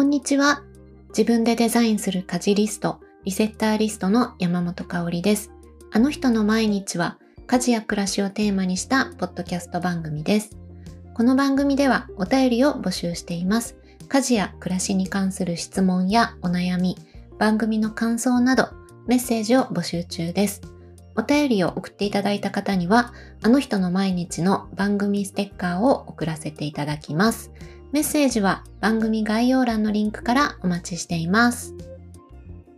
こんにちは。自分でデザインする家事リスト、リセッターリストの山本香里です。あの人の毎日は家事や暮らしをテーマにしたポッドキャスト番組です。この番組ではお便りを募集しています。家事や暮らしに関する質問やお悩み、番組の感想などメッセージを募集中です。お便りを送っていただいた方には、あの人の毎日の番組ステッカーを送らせていただきます。メッセージは番組概要欄のリンクからお待ちしています。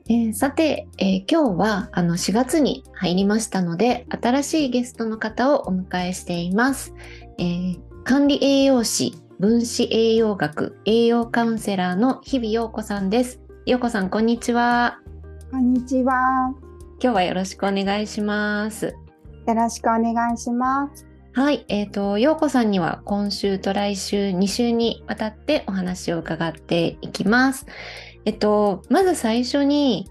えー、さて、えー、今日はあの4月に入りましたので、新しいゲストの方をお迎えしています。えー、管理栄養士、分子栄養学、栄養カウンセラーの日々陽子さんです。陽子さん、こんにちは。こんにちは。今日はよろしくお願いします。よろしくお願いします。はい、えっ、ー、と、ようこさんには今週と来週2週にわたってお話を伺っていきます。えっと、まず最初に、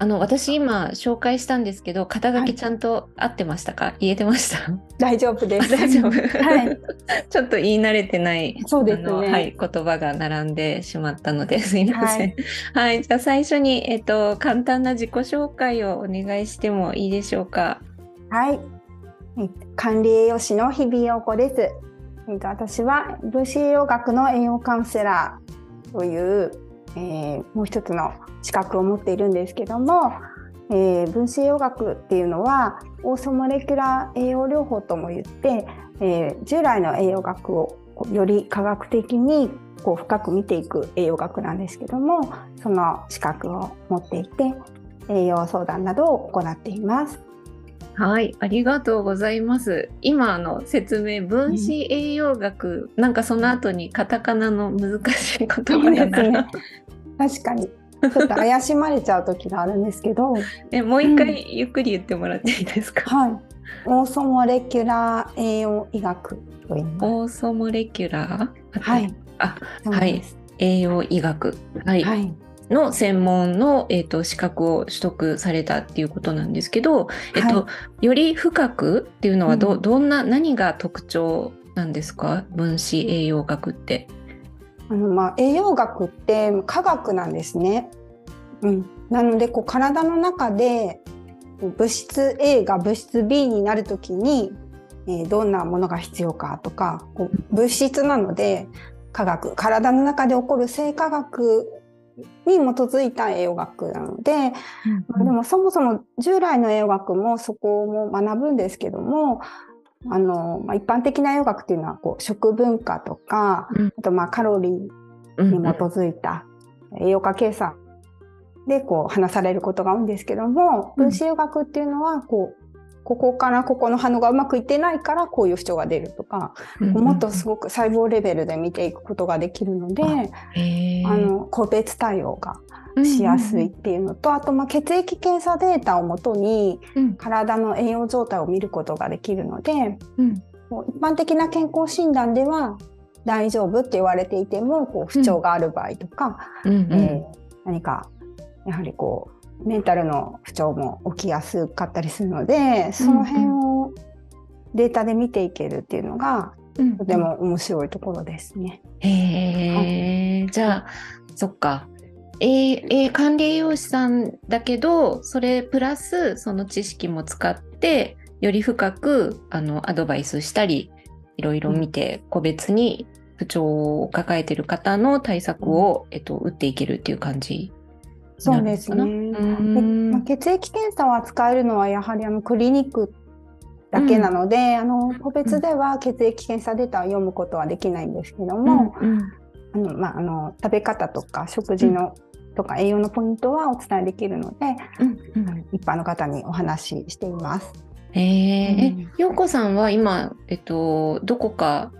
あの、私今紹介したんですけど、肩書きちゃんと合ってましたか、はい、言えてました？大丈夫です。大丈夫。はい。ちょっと言い慣れてない、そうですね。はい、言葉が並んでしまったので すいません。はい、はい、じゃあ最初に、えっと、簡単な自己紹介をお願いしてもいいでしょうか？はい。管理栄養士の日々陽子です。えー、と私は分子栄養学の栄養カウンセラーという、えー、もう一つの資格を持っているんですけども、えー、分子栄養学っていうのはオーソモレキュラー栄養療法とも言って、えー、従来の栄養学をより科学的にこう深く見ていく栄養学なんですけどもその資格を持っていて栄養相談などを行っています。はい、ありがとうございます。今の説明、分子栄養学、うん、なんかその後にカタカナの難しい言葉だな、ね、確かに。ちょっと怪しまれちゃう時があるんですけど。え、もう一回ゆっくり言ってもらっていいですか？はい。オーソモレキュラー栄養医学と言います。オーソモレキュラー？はい。あ、はい。栄養医学。はい。はいの専門の、えーと、資格を取得されたっていうことなんですけど、えーと、はい、より深くっていうのはど,、どんな何が特徴なんですか？分子栄養学って。あのまあ、栄養学って科学なんですね。うん、なのでこう体の中で物質 A が物質 B になる時に、えー、どんなものが必要かとかこう物質なので科学。体の中で起こる生化学に基づいた栄養学なので、うん。まあ、でもそもそも従来の栄養学もそこも学ぶんですけども、あの、まあ、一般的な栄養学っていうのはこう食文化とか、うん、あとまあカロリーに基づいた栄養価計算でこう話されることが多いんですけども、分子栄養学っていうのはこうここからここの反応がうまくいってないからこういう不調が出るとか、うんうん、もっとすごく細胞レベルで見ていくことができるのであの個別対応がしやすいっていうのと、うんうん、あとまあ血液検査データをもとに体の栄養状態を見ることができるので、うん、一般的な健康診断では大丈夫って言われていてもこう不調がある場合とか、うんうん、えー、何かやはりこうメンタルの不調も起きやすかったりするのでその辺をデータで見ていけるっていうのが、とても面白いところですね。へえ、はい、じゃあそっか。えー、管理栄養士さんだけどそれプラスその知識も使ってより深くあのアドバイスしたりいろいろ見て個別に不調を抱えてる方の対策を、えっと、打っていけるっていう感じそうですね。まあ、血液検査を扱えるのはやはりあのクリニックだけなので、うん、あの個別では血液検査データを読むことはできないんですけども、うん、あのまあ、あの食べ方とか食事の、とか栄養のポイントはお伝えできるので、一般の方にお話ししています。えー、陽子さんは今、えっと、どこか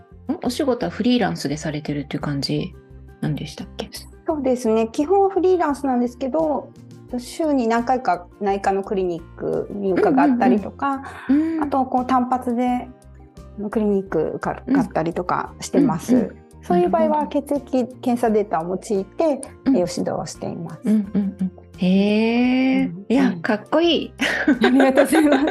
お仕事はフリーランスでされてるっていう感じなんでしたっけ？そうですね基本フリーランスなんですけど週に何回か内科のクリニックに伺ったりとか、うんうん、あとこう単発でクリニック伺ったりとかしてます。うんうん、そういう場合は血液検査データを用いて栄養指導をしています。うんうんうん、へえ、いやかっこいい。ありがとうございます。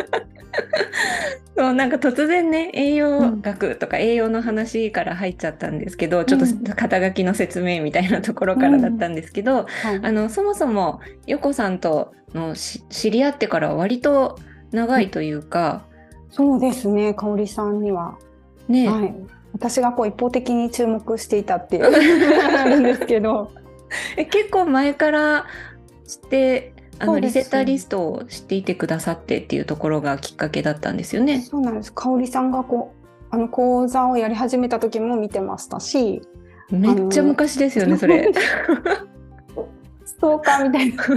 そうなんか突然ね栄養学とか栄養の話から入っちゃったんですけど、うん、ちょっと肩書きの説明みたいなところからだったんですけど、うん。はい、あのそもそも横さんとの知り合ってから割と長いというか、そうですね香織さんには。ね、はい、私がこう一方的に注目していたっていうあるんですけど。え結構前から知ってあのリセッターリストを知っていてくださってっていうところがきっかけだったんですよね。そうなんです。香織さんがこうあの講座をやり始めた時も見てましたし、めっちゃ昔ですよねそれ。ストーカーみたいな。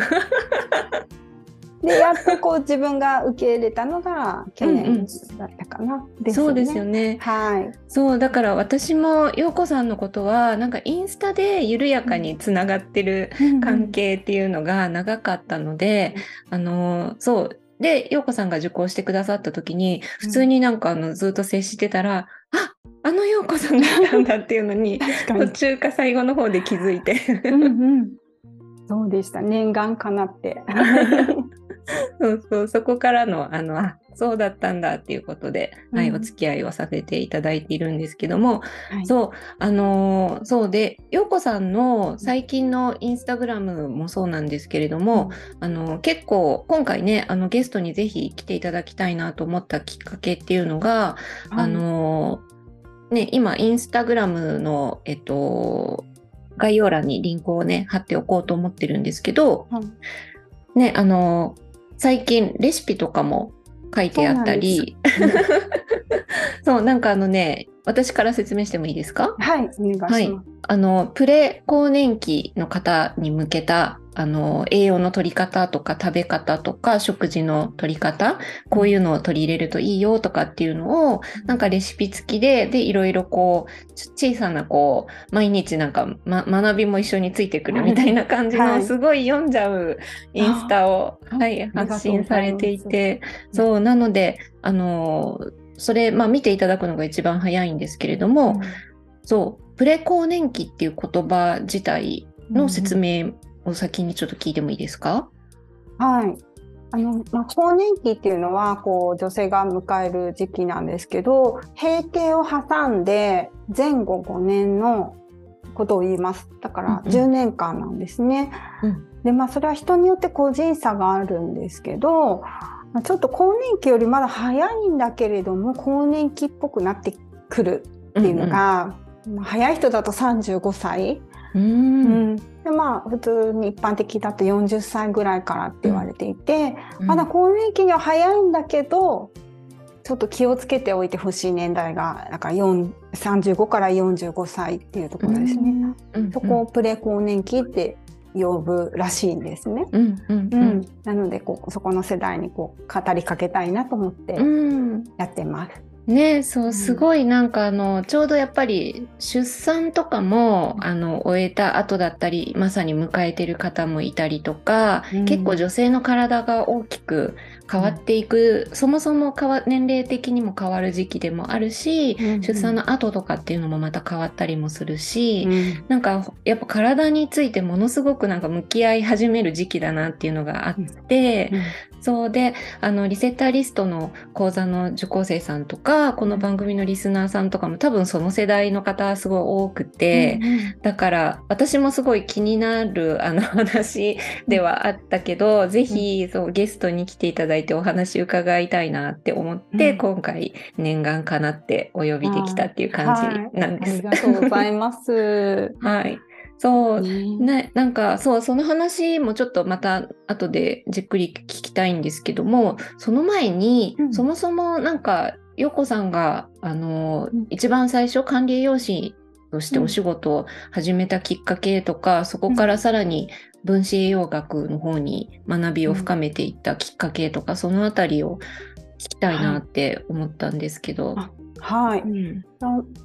でやっとこう自分が受け入れたのが去年だったかな、うんうん、そうですよね。はい。そうだから私も陽子さんのことはなんかインスタで緩やかにつながってる関係っていうのが長かったので、うん。うん、あのそう。で陽子さんが受講してくださった時に普通になんかあのずっと接してたら、うん、ああの陽子さんだったんだっていうのに。途中か最後の方で気づいて。うん、うん。そうでした。念願かなって。そうそうそこからのあのあそうだったんだっていうことで、うん、はい、お付き合いをさせていただいているんですけども、はい、そうあのー、そうで陽子さんの最近のインスタグラムもそうなんですけれども、うん、あの結構今回ねあのゲストにぜひ来ていただきたいなと思ったきっかけっていうのが、はい、あのー、ね今インスタグラムのえっと概要欄にリンクをね貼っておこうと思ってるんですけど、うん、ねあの最近レシピとかも書いてあったり。そうなん かあのね私から説明してもいいですか？はいお願いします、はい、あのプレ更年期の方に向けたあの栄養の取り方とか食べ方とか食事の取り方こういうのを取り入れるといいよとかっていうのをなんかレシピ付きででいろいろこう小さなこう毎日なんか、ま、学びも一緒についてくるみたいな感じの、すごい読んじゃうインスタを、はい、発信されていて。そうなのであのそれ、まあ、見ていただくのが一番早いんですけれども、うん、そうプレ更年期っていう言葉自体の説明を先にちょっと聞いてもいいですか、はい。あの、まあ、更年期っていうのは、こう、女性が迎える時期なんですけど、閉経を挟んで前後5年のことを言います。だから10年間なんですね。うんうん、で、まあ、それは人によって個人差があるんですけど、ちょっと更年期よりまだ早いんだけれども、更年期っぽくなってくるっていうのが、うんうん、早い人だと35歳。うん、うん。でまあ普通に一般的だと40歳ぐらいからって言われていて、うん、まだ更年期には早いんだけどちょっと気をつけておいてほしい年代がだから35から45歳っていうところですね、うん、そこをプレ更年期って呼ぶらしいんですね。うんうんうん、なのでこうそこの世代にこう語りかけたいなと思ってやってます。ねそうすごいなんかあのちょうどやっぱり出産とかもあの終えた後だったりまさに迎えてる方もいたりとか、うん、結構女性の体が大きく変わっていく、うん、そもそも変わ年齢的にも変わる時期でもあるし、うんうん、出産の後とかっていうのもまた変わったりもするし、うん、なんかやっぱ体についてものすごくなんか向き合い始める時期だなっていうのがあって、そうであのリセッターリストの講座の受講生さんとかこの番組のリスナーさんとかも多分その世代の方すごい多くて、うんうん、だから私もすごい気になるあの 話ではあったけど、うん、ぜひそうゲストに来ていただいてお話伺いたいなって思って、うん、今回念願かなってお呼びできたっていう感じなんです。はい、ありがとうございます。はい。そう、ね、なんかそうその話もちょっとまた後でじっくり聞きたいんですけどもその前に、うん、そもそもなんか陽子さんがあの、うん、一番最初管理栄養士としてお仕事を始めたきっかけとか、うん、そこからさらに分子栄養学の方に学びを深めていったきっかけとか、そのあたりを聞きたいなって思ったんですけど。はい、うん、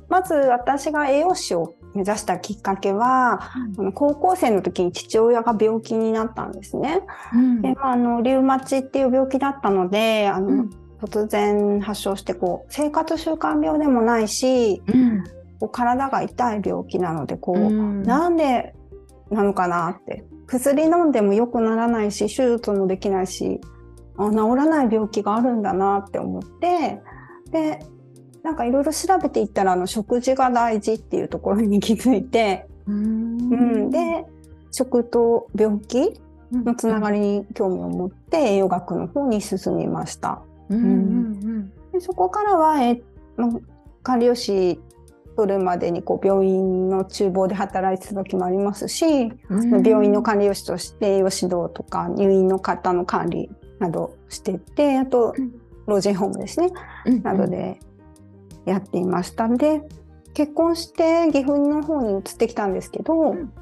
まず私が栄養士を目指したきっかけは、うん、高校生の時に父親が病気になったんですね。うん、で、まあ、あのリウマチっていう病気だったのであの、うん、突然発症してこう生活習慣病でもないし、こう体が痛い病気なのでこう、なんでなのかなって。薬飲んでも良くならないし手術もできないしあ治らない病気があるんだなって思ってでなんかいろいろ調べていったらあの食事が大事っていうところに気づいて、うん。うん、で食と病気のつながりに興味を持って栄養学の方に進みました。うん。うん。でそこからは、えま管理栄養士取るまでにこう病院の厨房で働いてた時もありますし、うん。病院の管理栄養士として栄養指導とか入院の方の管理などしててあとうん。老人ホームですね、うん。などでやっていました。で結婚して岐阜の方に移ってきたんですけど、ん。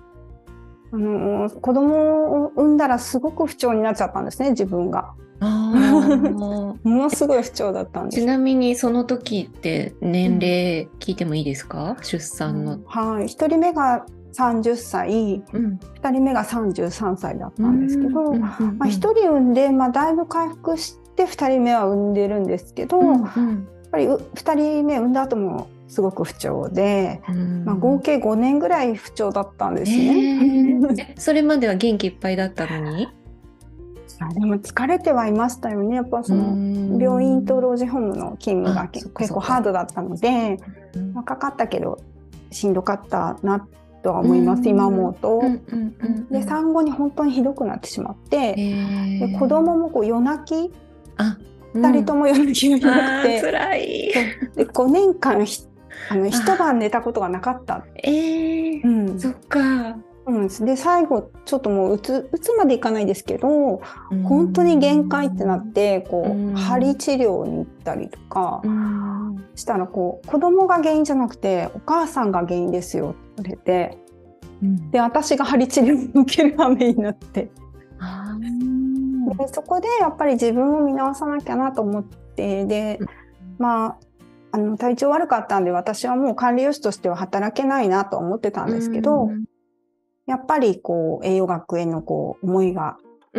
あの子供を産んだらすごく不調になっちゃったんですね自分が。あー。ものすごい不調だったんです。ちなみにその時って年齢聞いてもいいですか、出産の。はい、1人目が30歳。うん。2人目が33歳だったんですけど、うんまあ、1人産んで、まあ、だいぶ回復して2人目は産んでるんですけど、うんやっぱりう2人目産んだ後もすごく不調で、うん。まあ、合計5年ぐらい不調だったんですね。えー。えそれまでは元気いっぱいだったのに？あでも疲れてはいましたよね。やっぱそのうん。病院と老人ホームの勤務が結構ハードだったのでうん。若かったけどしんどかったなとは思います、うん。今思うと。で産後に本当にひどくなってしまって、へでー子供もこう夜泣きあ2人とも夜泣きがひどくて、辛い。で5年間ひあの一晩寝たことがなかった。えー。うん。そっか。うん、で最後ちょっともううつうつまでいかないですけど本当に限界ってなってこう針治療に行ったりとかうん。したらこう子供が原因じゃなくてお母さんが原因ですよって言われてうん。で私が針治療を受ける羽目になって。でそこでやっぱり自分を見直さなきゃなと思ってでうん。まああの体調悪かったんで私はもう管理栄養士としては働けないなと思ってたんですけど、うんやっぱりこう栄養学へのこう思いが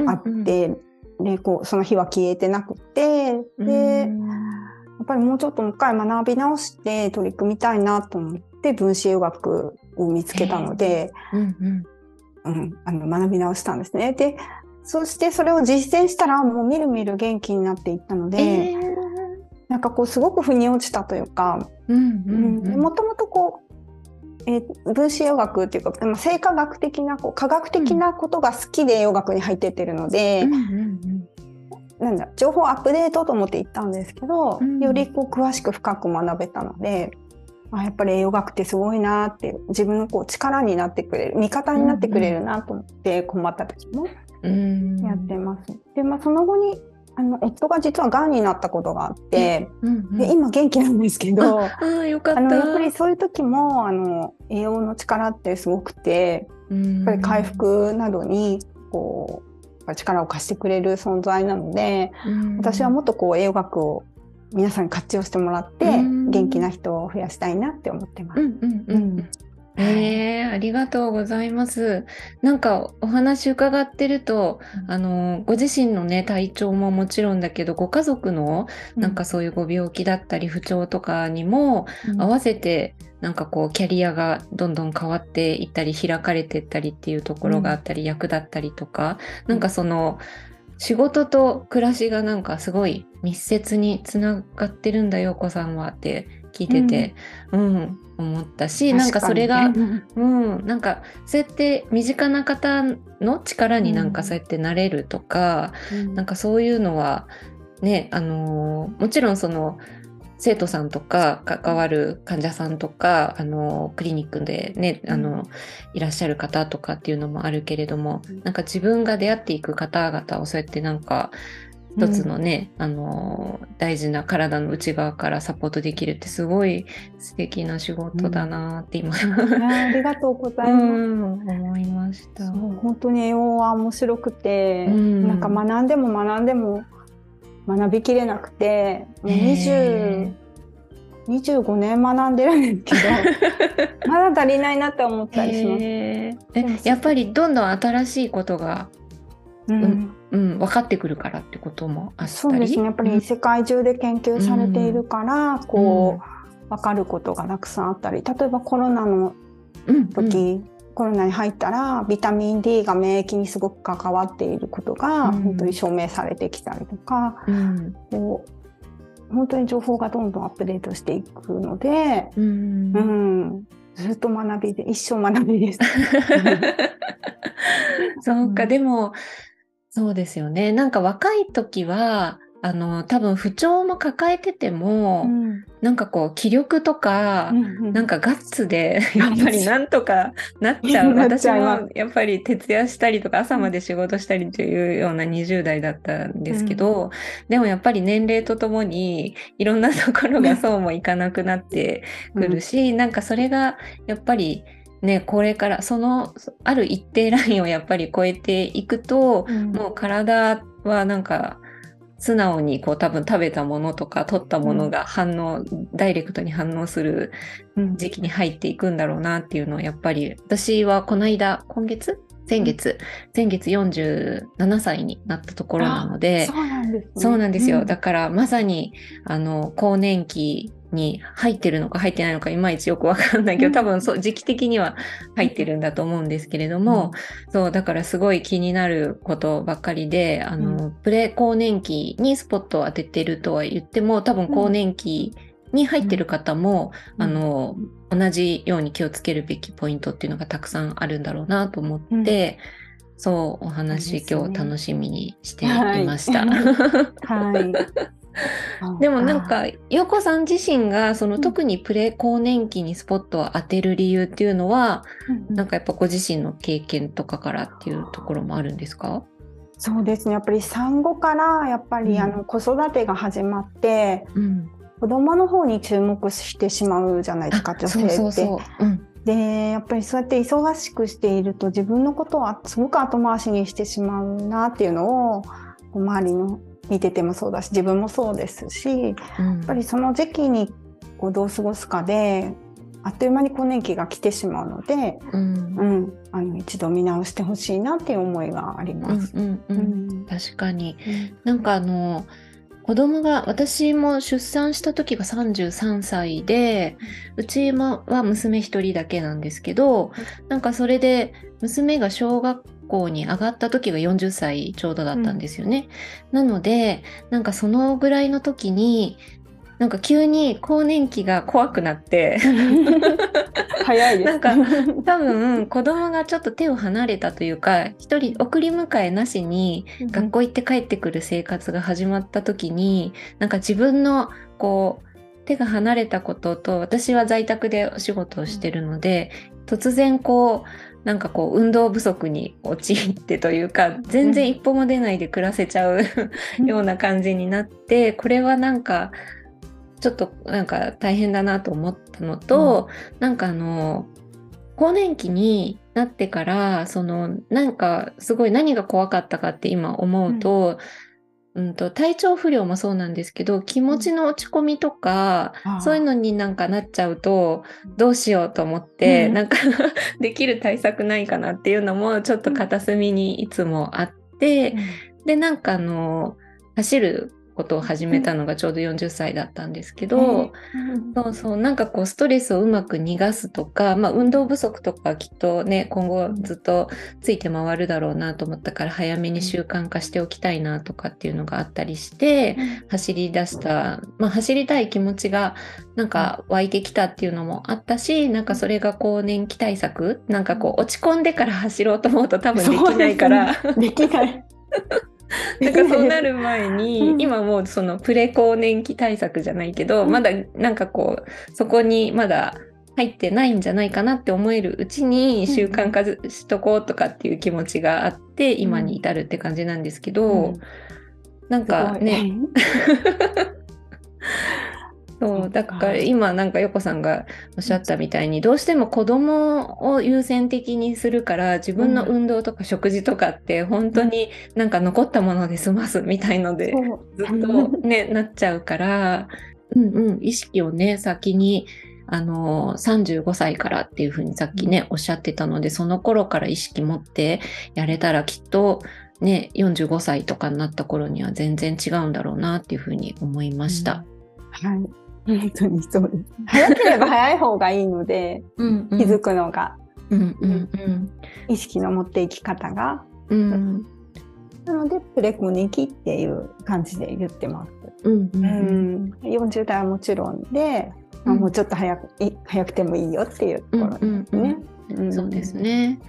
あって、でこうその日は消えてなくてうんで、やうんっぱりもうちょっともう一回学び直して取り組みたいなと思って分子栄養学を見つけたので、うんうん。うん、あの学び直したんですね。でそしてそれを実践したらもうみるみる元気になっていったので、えー。なんかこうすごく腑に落ちたというかうんうんうん。もともとこう、えー分子栄養学っていうか、まあ、生化学的なこう科学的なことが好きで栄養学に入ってってるので、うんうんなんだ情報アップデートと思って行ったんですけど、うんよりこう詳しく深く学べたので。あやっぱり栄養学ってすごいなって自分のこう力になってくれる味方になってくれるなと思って困った時もうんやってます。で、まあ、その後にあの夫が実はがんになったことがあって、うんうんで今元気なんですけどあーよかった。あのやっぱりそういう時もあの栄養の力ってすごくてややっぱり回復などにこう力を貸してくれる存在なので、私はもっとこう栄養学を皆さんに活用してもらって、うん元気な人を増やしたいなって思ってます。うんうんうんうん。えー、ありがとうございます。なんかお話伺ってると、あのご自身のね体調ももちろんだけど、ご家族のなんかそういうご病気だったり不調とかにもうん。合わせてなんかこうキャリアがどんどん変わっていったり開かれていったりっていうところがあったり、役立ったりとか、なんかその仕事と暮らしがなんかすごい密接につながってるんだよお子さんはって聞いてて、うん思ったしなんかそれが、うん、なんかそうやって身近な方の力になんかそうやってなれるとか、なんかそういうのはねあのーもちろんその生徒さんとか関わる患者さんとかあのクリニックでねあの、いらっしゃる方とかっていうのもあるけれども、うん。なんか自分が出会っていく方々をそうやってなんか一つのね、あの大事な体の内側からサポートできるってすごい素敵な仕事だなって今、いやありがとうござういます。ん、思いました。本当に栄養は面白くて、うん。なんか学んでも学んでも学びきれなくてもうへ20 25年学んでるんですけど まだ足りないなって思ったりします。えやっぱりどんどん新しいことが、うん。うん、分かってくるからってこともあったり？そうですね。やっぱり世界中で研究されているから、こう分かることがたくさんあったり。例えばコロナのうんうん。時、コロナに入ったらビタミン D が免疫にすごく関わっていることがうん。本当に証明されてきたりとか、うん。こう本当に情報がどんどんアップデートしていくので、うん。うん、ずっと学びで一生学びです。そうか、うん。でも、そうですよね。なんか若い時は、あの、多分不調も抱えてても、うん。なんかこう、気力とか、なんかガッツで、やっぱりなんとかなっちゃう。私もやっぱり徹夜したりとか朝まで仕事したりというような20代だったんですけど、でもやっぱり年齢とともにいろんなところがそうもいかなくなってくるし、なんかそれがやっぱりね、これからそのある一定ラインをやっぱり超えていくと、うん。もう体はなんか素直にこう多分食べたものとか取ったものが反応、ダイレクトに反応するうん。時期に入っていくんだろうなっていうのをやっぱり私はこの間今月先月先月47歳になったところなのでそうなんですね。そうなんですよ、うん。だからまさにあの更年期に入ってるのか入ってないのかいまいちよくわかんないけど、うん。多分そう時期的には入ってるんだと思うんですけれども、そうだからすごい気になることばっかりであの、プレ更年期にスポットを当ててるとは言っても多分更年期に入ってる方も、うんあの同じように気をつけるべきポイントっていうのがたくさんあるんだろうなと思って、そうお話、そうですね今日楽しみにしていました。はい。でもなんか、洋子さん自身がそのうん特にプレ更年期にスポットを当てる理由っていうのは、うんなんかやっぱご自身の経験とかからっていうところもあるんですか？そうですね。やっぱり産後からやっぱり、うんあの子育てが始まってうん。子供の方に注目してしまうじゃないですか女性って。そうそうそう。うん。でやっぱりそうやって忙しくしていると自分のことをすごく後回しにしてしまうなっていうのを周りの見ててもそうだし自分もそうですしやうんっぱりその時期にこうどう過ごすかであっという間に更年期が来てしまうので、うんうん、あの一度見直してほしいなっていう思いがありうます。んうんううんん確かに。なんかあの子供が私も出産した時が33歳でうちもは娘一人だけなんですけどなんかそれで娘が小学校に上がった時が40歳ちょうどだったんですよね。なのでなんかそのぐらいの時になんか急に更年期が怖くなって 早いです。なんか多分子供がちょっと手を離れたというか一人送り迎えなしに学校行って帰ってくる生活が始まった時になんか自分のこう手が離れたことと私は在宅でお仕事をしてるので、突然こうなんかこう運動不足に陥ってというか全然一歩も出ないで暮らせちゃうような感じになってこれはなんかちょっとなんか大変だなと思ったのと、なんかあの更年期になってからそのなんかすごい何が怖かったかって今思うと,、うん、と体調不良もそうなんですけど気持ちの落ち込みとか、あー。そういうのになんかなっちゃうとどうしようと思って、うん。なんか できる対策ないかなっていうのもちょっと片隅にいつもあって、でなんかあの走ることを始めたのがちょうど40歳だったんですけど、そうそうなんかこうストレスをうまく逃がすとか、まあ、運動不足とかきっとね今後ずっとついて回るだろうなと思ったから早めに習慣化しておきたいなとかっていうのがあったりして走り出した、まあ、走りたい気持ちがなんか湧いてきたっていうのもあったしなんかそれが更年期対策なんかこう落ち込んでから走ろうと思うと多分できないから。ですね。できない。なんかそうなる前に、うん。今もうそのプレ更年期対策じゃないけど、うん。まだなんかこうそこにまだ入ってないんじゃないかなって思えるうちに習慣化しとこうとかっていう気持ちがあって、今に至るって感じなんですけど、うん。なんかね、そうだから今なんか横さんがおっしゃったみたいにどうしても子供を優先的にするから自分の運動とか食事とかって本当になんか残ったもので済ますみたいのでずっとねなっちゃうからうんうん意識をね先にあの35歳からっていうふうにさっきねおっしゃってたのでその頃から意識持ってやれたらきっとね45歳とかになった頃には全然違うんだろうなっていうふうに思いました。はい。本当にそうです。早ければ早い方がいいので、うんうん気づくのが、うんうんうん意識の持っていき方が。うんなのでプレコニキっていう感じで言ってます。うんううんん、40代はもちろんで、まあもうちょっと早くい早くてもいいよっていうところですね。んそうです。ね。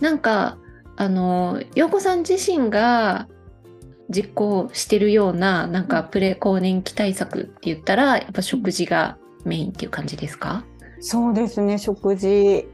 なんかあの陽子さん自身が実行してるようななんかプレ更年期対策って言ったらやっぱ食事がメインっていう感じですか？そうですね。食事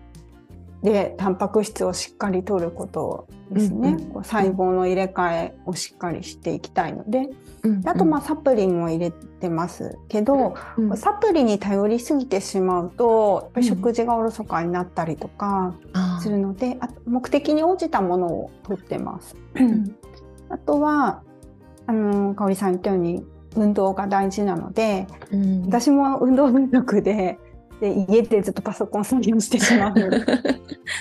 でタンパク質をしっかり摂ることですね。うんうん細胞の入れ替えをしっかりしていきたいので、うんあとまあサプリも入れてますけど、うんサプリに頼りすぎてしまうとやっぱり食事がおろそかになったりとかするので、あ目的に応じたものを取ってます。うんあとはあの香織さん言ったように運動が大事なのでうん。私も運動不足でで家でずっとパソコン作業してしまう。の で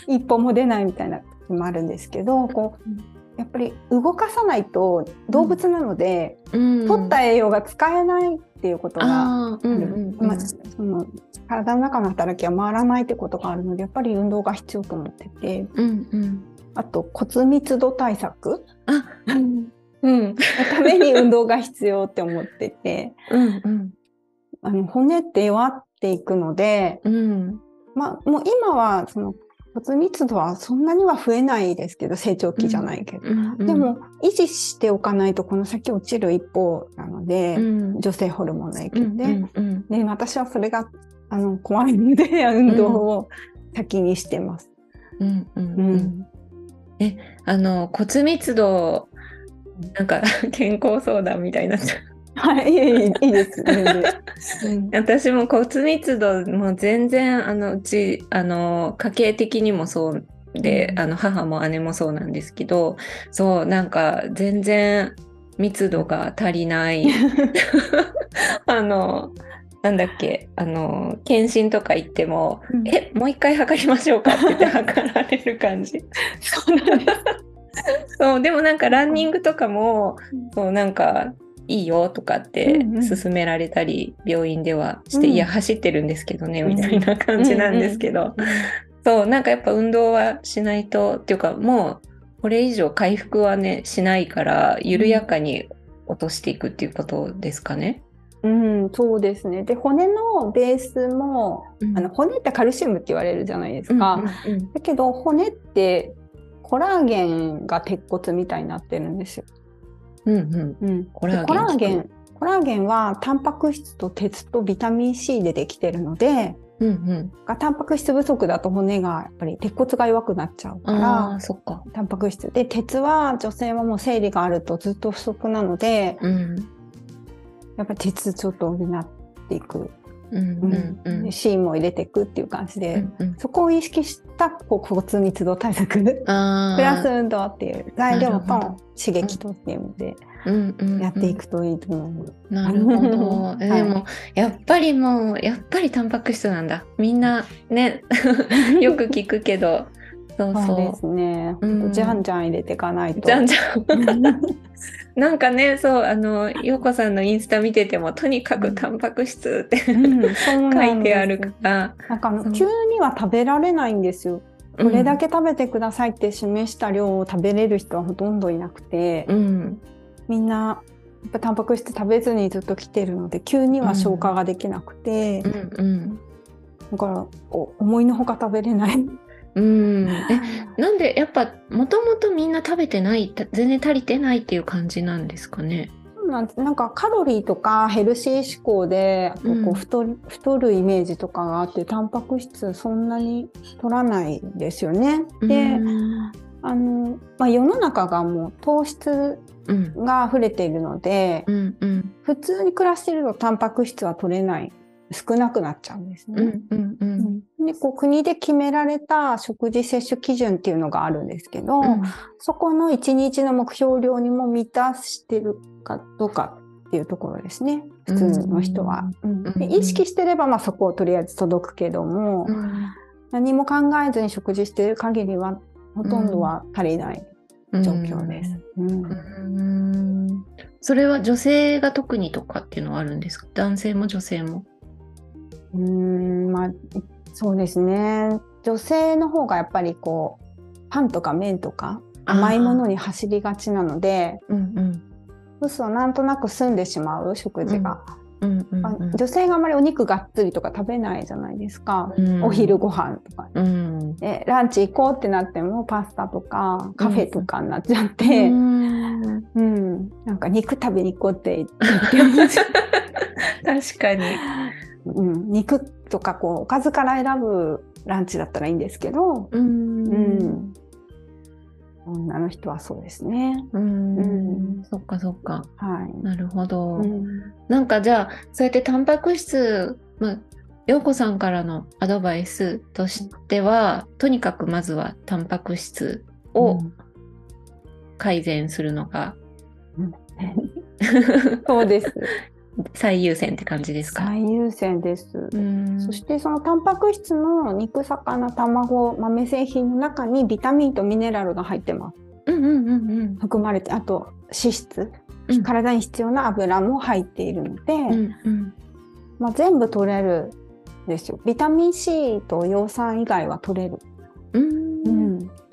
一歩も出ないみたいな時もあるんですけどこううんやっぱり動かさないと動物なので、うん。取った栄養が使えないっていうことがあーうんあるうんうん。まあその体の中の働きは回らないってことがあるのでやっぱり運動が必要と思ってて。うんうん。あと骨密度対策。あうんうん、の ために運動が必要って思ってて。うんうん。あの骨って弱っていくので、うん。まあ、もう今はその骨密度はそんなには増えないですけど成長期じゃないけど、うんでも維持しておかないとこの先落ちる一方なので、うん。女性ホルモンの影響で、うんうんで私はそれがあの怖いので運動を先にしてます。うんうんううん。んあの骨密度なんか 健康相談みたいになっちゃうはい、いいです。私も骨密度も全然あのうちあの家系的にもそうで、うんあの母も姉もそうなんですけどそうなんか全然密度が足りない あのなんだっけあの検診とか行っても「うんえもう一回測りましょうか」って言って測られる感じ。そうなんです。そうでもなんかランニングとかも、うん。そうなんかいいよとかってうんうん。勧められたり、病院ではして、うん。いや走ってるんですけどね、うん。みたいな感じなんですけど、そうなんかやっぱ運動はしないとっていうかもうこれ以上回復はねしないから緩やかに落としていくっていうことですかね。うん、そうですね。で、骨のベースも、あの骨ってカルシウムって言われるじゃないですか。うんうん。だけど骨ってコラーゲンが鉄骨みたいになってるんですよ。うんうん。うん、コラーゲン。でコラーゲンはタンパク質と鉄とビタミン C でできてるのでうんうん。がタンパク質不足だと骨がやっぱり鉄骨が弱くなっちゃうかあらあそっか。タンパク質。で鉄は女性はもう生理があるとずっと不足なのでうん。やっぱり鉄ちょっと補っていく、うんうん。うん。で C も入れていくっていう感じで、うんうん。そこを意識したこう骨密度対策。プラス運動っていう材料と刺激とっていうのでうんうんうん。やっていくといいと思う。なるほど。でも、やっぱりもう、やっぱりタンパク質なんだ。みんなね、よく聞くけど、そうそう。ですね。うんじゃんじゃん入れていかないと。じゃんじゃん。なんかね、そう、あの、ようこさんのインスタ見てても、とにかくタンパク質って書いてあるから。なんか急には食べられないんですよ。これだけ食べてくださいって示した量を食べれる人はほとんどいなくて、うん。みんなやっぱタンパク質食べずにずっと来てるので急には消化ができなくて、うんうん。だからお思いのほか食べれない。うん。え、なんで、やっぱ、もともとみんな食べてない、た全然足りてないっていう感じなんですかね？なんかカロリーとかヘルシー志向でこう太る太るイメージとかがあってタンパク質そんなに取らないんですよね。で、うんあのまあ、世の中がもう糖質うん。が溢れているので。普通に暮らしているとタンパク質は取れない少なくなっちゃうんですね。うんうんうん。でこう国で決められた食事摂取基準っていうのがあるんですけど、うん。そこの1日の目標量にも満たしてるかどうかっていうところですね。普通の人は。うんでうん。意識してればまあそこをとりあえず届くけども、うん。何も考えずに食事している限りはほとんどは足りない状況です。うん。うん。それは女性が特にとかっていうのはあるんですか？男性も女性も。うーんまあそうですね。女性の方がやっぱりこうパンとか麺とか甘いものに走りがちなので、うんうん。そうするとなんとなく済んでしまう食事が、うん。うんあ女性があまりお肉がっつりとか食べないじゃないですか、うん。お昼ご飯とか。うん。でランチ行こうってなってもパスタとかカフェとかになっちゃっうて、ん。うん。なんか肉食べに行こうって言って。確かに。うん、肉とかこうおかずから選ぶランチだったらいいんですけど、ううんん、女の人はそうですね。うんうんそっかそっか。はい。なるほど。うんなんかじゃあそうやってタンパク質、まあ、陽子さんからのアドバイスとしては、とにかくまずはタンパク質を改善するのが、うん そうです。最優先って感じですか、最優先です。うんそしてそのタンパク質の肉、魚、卵、豆製品の中にビタミンとミネラルが入ってます。うんうんうんうん含まれて、あと脂質、うん体に必要な油も入っているので、うんうんまあ、全部取れるんですよ。ビタミン C と葉酸以外は取れる。うんん、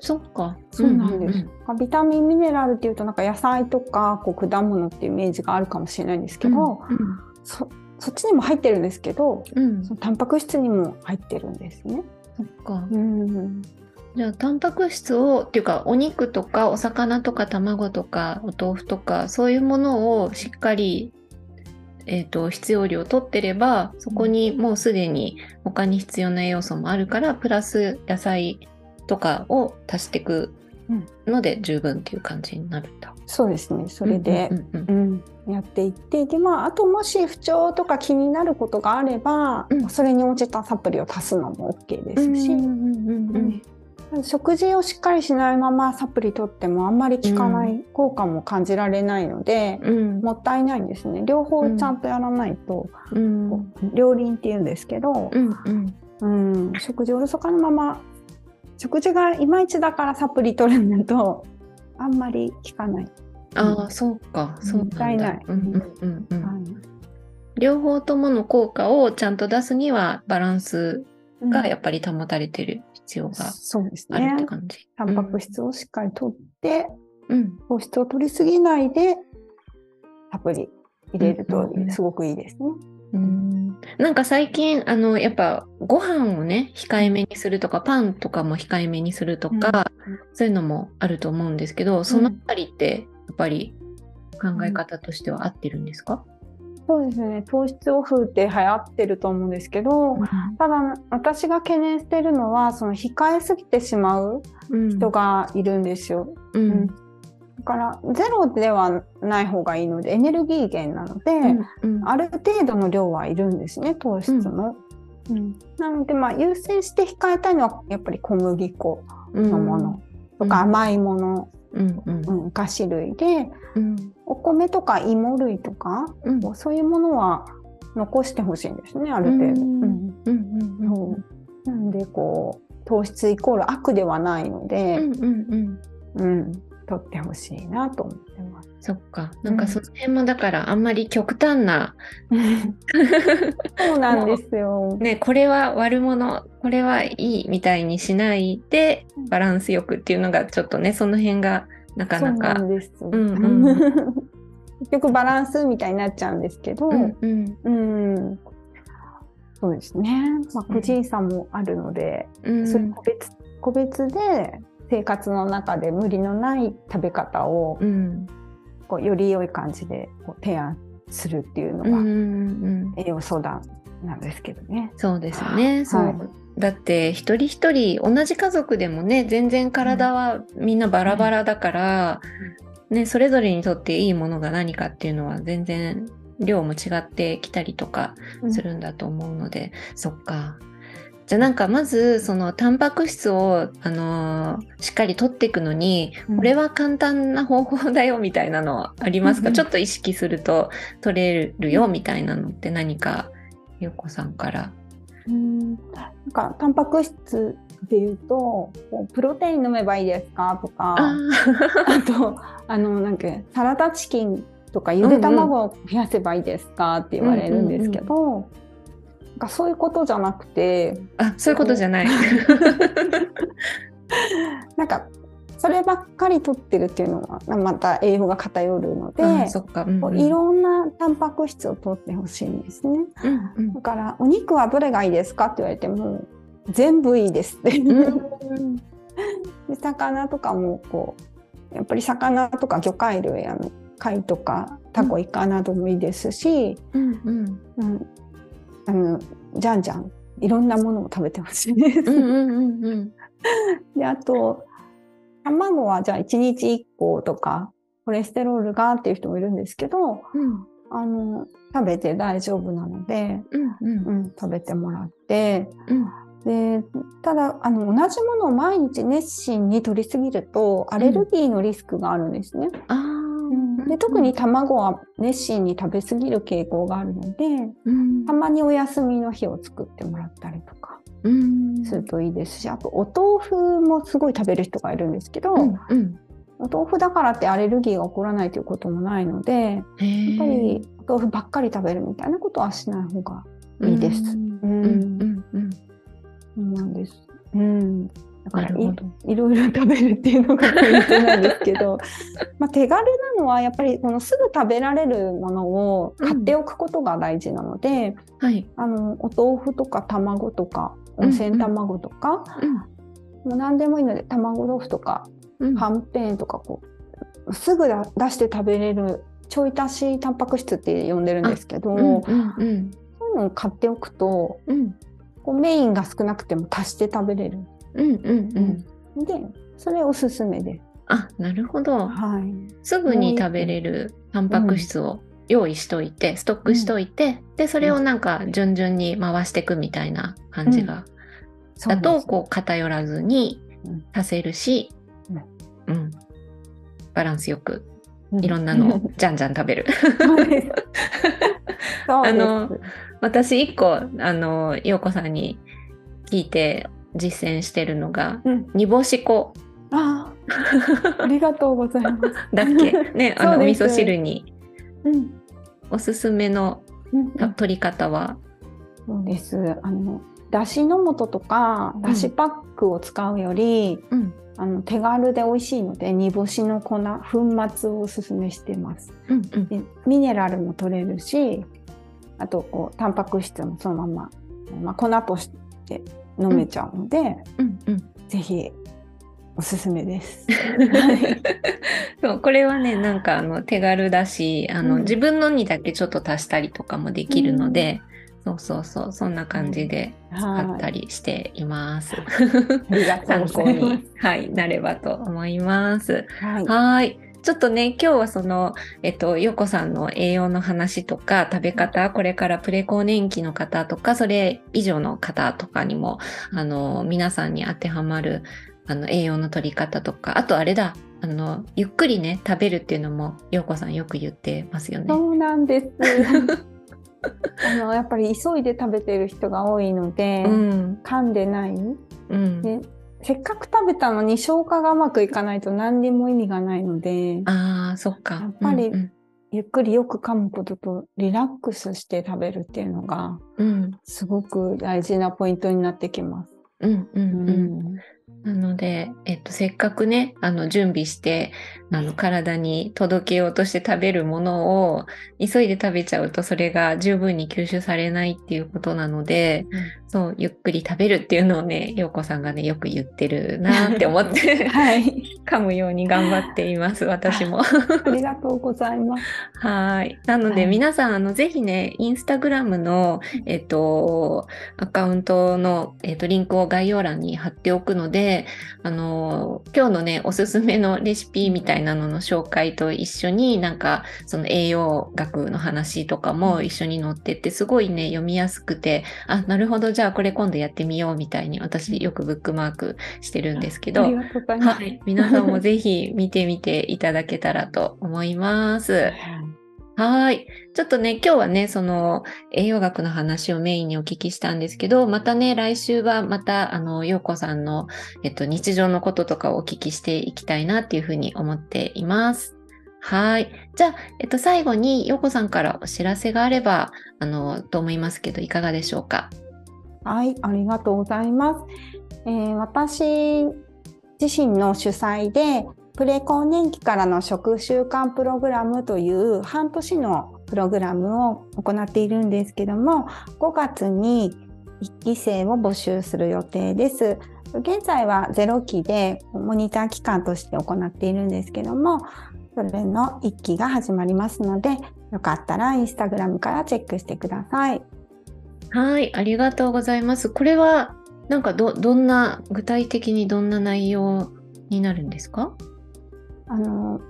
そっか。そうなんです。うんビタミン、ミネラルっていうとなんか野菜とかこう果物っていうイメージがあるかもしれないんですけど、そそっちにも入ってるんですけど、うん。うんそのタンパク質にも入ってるんですね。そっか。うん、じゃあタンパク質をっていうかお肉とかお魚とか卵とかお豆腐とかそういうものをしっかり、えー、と必要量取ってればそこにもうすでに他に必要な栄養素もあるからプラス野菜とかを足していくので十分っていう感じになるんだ。そうですね。それで、やっていってで、まあ、あともし不調とか気になることがあれば、うん。それに応じたサプリを足すのも OK ですし、食事をしっかりしないままサプリ取ってもあんまり効かない、効果も感じられないので、うん。もったいないんですね。両方ちゃんとやらないと、うん。両輪っていうんですけど、うん、食事をおろそかのまま食事がいまいちだからサプリ取るんだとあんまり効かない。ああそうかそう。もったいない両方ともの効果をちゃんと出すにはバランスがやっぱり保たれてる必要があるってね。感じ。タンパク質をしっかりとって、うん。糖質を取りすぎないでサプリ入れるとうんうんうんすごくいいですね。うんなんか最近あのやっぱご飯をね控えめにするとかパンとかも控えめにするとか、そういうのもあると思うんですけどそのあたりってやっぱり考え方としては合ってるんですか、そうですね。糖質オフって流行ってると思うんですけど、ただ私が懸念してるのはその控えすぎてしまううん。人がいるんですよ。うん。うん。だからゼロではない方がいいのでエネルギー源なので、うんある程度の量はいるんですね糖質の。うん。なのでまあ優先して控えたいのはやっぱり小麦粉のものとか甘いもの、うんうん。うん菓子類でうん。お米とか芋類とかうん。そういうものは残してほしいんですねある程度。なんでこう糖質イコール悪ではないのうで、ん。うん。うん。うん取ってほしいなと思ってます。そっか。なんかその辺もだからあんまり極端な そうなんですよ。ね、これは悪者これはいいみたいにしないでバランスよくっていうのがちょっとねその辺がなかなそうんです。んうん。結局バランスみたいになっちゃうんですけど、うんうん。うん。そうですね。まあ、個人差もあるので、うん。それ個別個別で生活の中で無理のない食べ方をうん。こうより良い感じでこう提案するっていうのうんうんうん。が栄養相談なんですけどね。そうですよね、そう。はい。だって一人一人同じ家族でもね全然体はみんなバラバラだから、ね、それぞれにとっていいものが何かっていうのは全然量も違ってきたりとかするんだと思うので、そっか。じゃあなんかまずそのタンパク質を、あのーしっかりとっていくのに、うん。これは簡単な方法だよみたいなのはありますか、うんうん。ちょっと意識すると取れるよみたいなのって何かゆうこさんから？うん。なんかタンパク質でいうとプロテイン飲めばいいですかとかああとあのなんかサラダチキンとかゆで卵を増やせばいいですかって言われるんですけど、なんかそういうことじゃなくてあそういうことじゃない。なんかそればっかり取ってるっていうのはまた栄養が偏るので、いろんなタンパク質を取ってほしいんですね。うんうん。だからお肉はどれがいいですかって言われても全部いいですって。魚とかもこうやっぱり魚とか魚介類あの貝とかタコイカなどもいいですし、うんうん。うんあのじゃんじゃんいろんなものを食べてほしいです。うんうんうんうん。であと卵はじゃあ1日1個とかコレステロールがっていう人もいるんですけどうんあの食べて大丈夫なので、うんうん。うん、食べてもらってうん。でただあの同じものを毎日熱心に取りすぎるとアレルギーのリスクがあるんですね。あーで特に卵は熱心に食べ過ぎる傾向があるのでうん。たまにお休みの日を作ってもらったりとかうん。するといいですしあとお豆腐もすごい食べる人がいるんですけど、うんうん。お豆腐だからってアレルギーが起こらないということもないのでやっぱりお豆腐ばっかり食べるみたいなことはしない方がいいです。うんうんうん。うん。そうなんです。うん。だからいいろいろ食べるっていうのがポイントなんですけど、まあ手軽なのはやっぱりこのすぐ食べられるものを買っておくことが大事なので、はい。あのお豆腐とか卵とか温泉卵とか、もう何でもいいので卵豆腐とかうん。はんぺんとかこうすぐだ出して食べれるちょい足しタンパク質って呼んでるんですけど、うんうんうん。そういうのを買っておくとうん。こうメインが少なくても足して食べれる。うんうんうん。で、それおすすめです。あなるほど。はい。すぐに食べれるタンパク質を用意しといて、ストックしといて、でそれをなんか順々に回していくみたいな感じが、だとこう偏らずにうん。足せるし、うん。うん。バランスよくういろんなのを じゃんじゃん食べる。あの私一個あの陽子さんに聞いて実践してるのがうん、煮干し粉。あー。ありがとうございます。だっけ？ね あのお味噌汁に。うん。おすすめの取り方は、そうです。あの、だしの素とか、ん。だしパックを使うより、うん。あの手軽で美味しいので、煮干しの粉、粉末をおすすめしてます。うんうん。でミネラルも取れるし、あとこうタンパク質もそのまま、まあ、粉として飲めちゃうので、うんうんぜひおすすめです。そうこれはねなんかあの手軽だしあの、うん自分のにだけちょっと足したりとかもできるので、そうそうそうそんな感じで使ったりしています。ありがとう参考に。はい、なればと思います。はい。はい。ちょっとね、今日はその、えっと、よこさんの栄養の話とか、食べ方、これからプレ更年期の方とか、それ以上の方とかにも、あの、皆さんに当てはまる、あの、栄養の取り方とか、あとあれだ、あの、ゆっくりね、食べるっていうのも、よこさんよく言ってますよね。そうなんです。あのやっぱり急いで食べてる人が多いので、うん。噛んでない。うん。でせっかく食べたのに消化がうまくいかないと何にも意味がないので、ああ、そっか。やっぱりうんゆっくりよく噛むこととリラックスして食べるっていうのがうん。すごく大事なポイントになってきます。うん。うん。うん。うんうんなので、えっと、せっかくね、あの、準備して、あの、体に届けようとして食べるものを、急いで食べちゃうと、それが十分に吸収されないっていうことなので、そう、ゆっくり食べるっていうのをね、陽子さんがね、よく言ってるなって思って、はい。噛むように頑張っています、私も。ありがとうございます。はい。なので、はい皆さん、あの、ぜひね、インスタグラムの、えっと、アカウントの、えっと、リンクを概要欄に貼っておくので、あの、今日のね、おすすめのレシピみたいなのの紹介と一緒に、なんか、その栄養学の話とかも一緒に載ってって、すごいね、読みやすくて、あ、なるほど、じゃあこれ今度やってみようみたいに、私よくブックマークしてるんですけど。はい。皆さんもぜひ見てみていただけたらと思います。はい。ちょっとね、今日はね、その栄養学の話をメインにお聞きしたんですけど、またね、来週はまた、あの、ようこさんの、えっと、日常のこととかをお聞きしていきたいなっていうふうに思っています。はい。じゃあ、えっと、最後に、ようこさんからお知らせがあれば、あの、と思いますけど、いかがでしょうか？はい、ありがとうございます。えー私自身の主催でプレ更年期からの食習慣プログラムという半年のプログラムを行っているんですけども5月に1期生を募集する予定です。現在は0期でモニター期間として行っているんですけどもそれの1期が始まりますのでよかったらインスタグラムからチェックしてください。はい、ありがとうございます。これはなんかどどんな具体的にどんな内容になるんですか？あの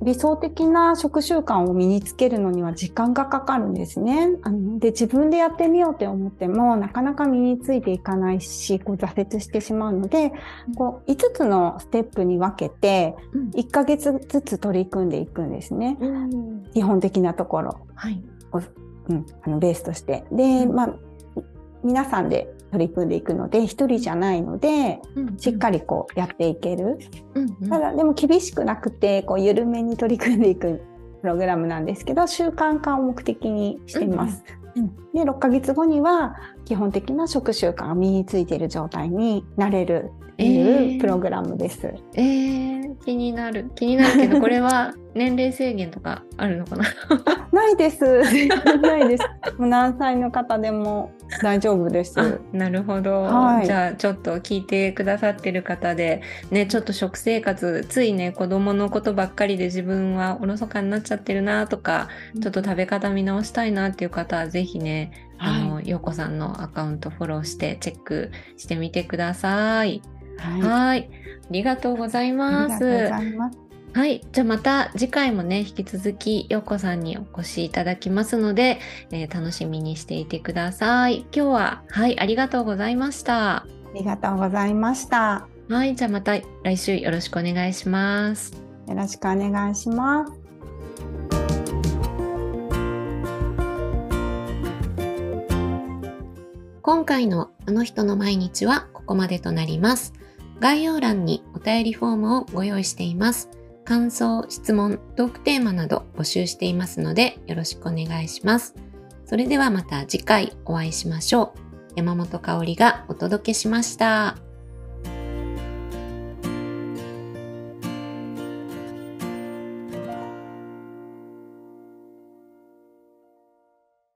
理想的な食習慣を身につけるのには時間がかかるんですね。あので自分でやってみようって思ってもなかなか身についていかないしこう挫折してしまうので、こう5つのステップに分けて1ヶ月ずつ取り組んでいくんですね。うん、基本的なところ、はいうん、あのベースとして。で、まあ皆さんで取り組んでいくので一人じゃないので、うんうん、しっかりこうやっていける、うんうん、ただでも厳しくなくてこう緩めに取り組んでいくプログラムなんですけど習慣化を目的にしています。うんうん、で6ヶ月後には基本的な食習慣が身についている状態になれるいうプログラムです。えー、えー、気になる気になるけど これは年齢制限とかあるのかな？ないです。ないです。もう何歳の方でも大丈夫です。なるほど、はい、じゃあちょっと聞いてくださってる方でねちょっと食生活ついね子供のことばっかりで自分はおろそかになっちゃってるなとか、ちょっと食べ方見直したいなっていう方はぜひねあの、陽子さんのアカウントフォローしてチェックしてみてください。はい。ありがとうございます。はい。じゃあまた次回もね、引き続き、ようこさんにお越しいただきますので、えー、楽しみにしていてください。今日は、はい、ありがとうございました。ありがとうございました。はい。じゃあまた来週よろしくお願いします。よろしくお願いします。今回のあの人の毎日はここまでとなります。概要欄にお便りフォームをご用意しています。感想、質問、トークテーマなど募集していますのでよろしくお願いします。それではまた次回お会いしましょう。山本香里がお届けしました。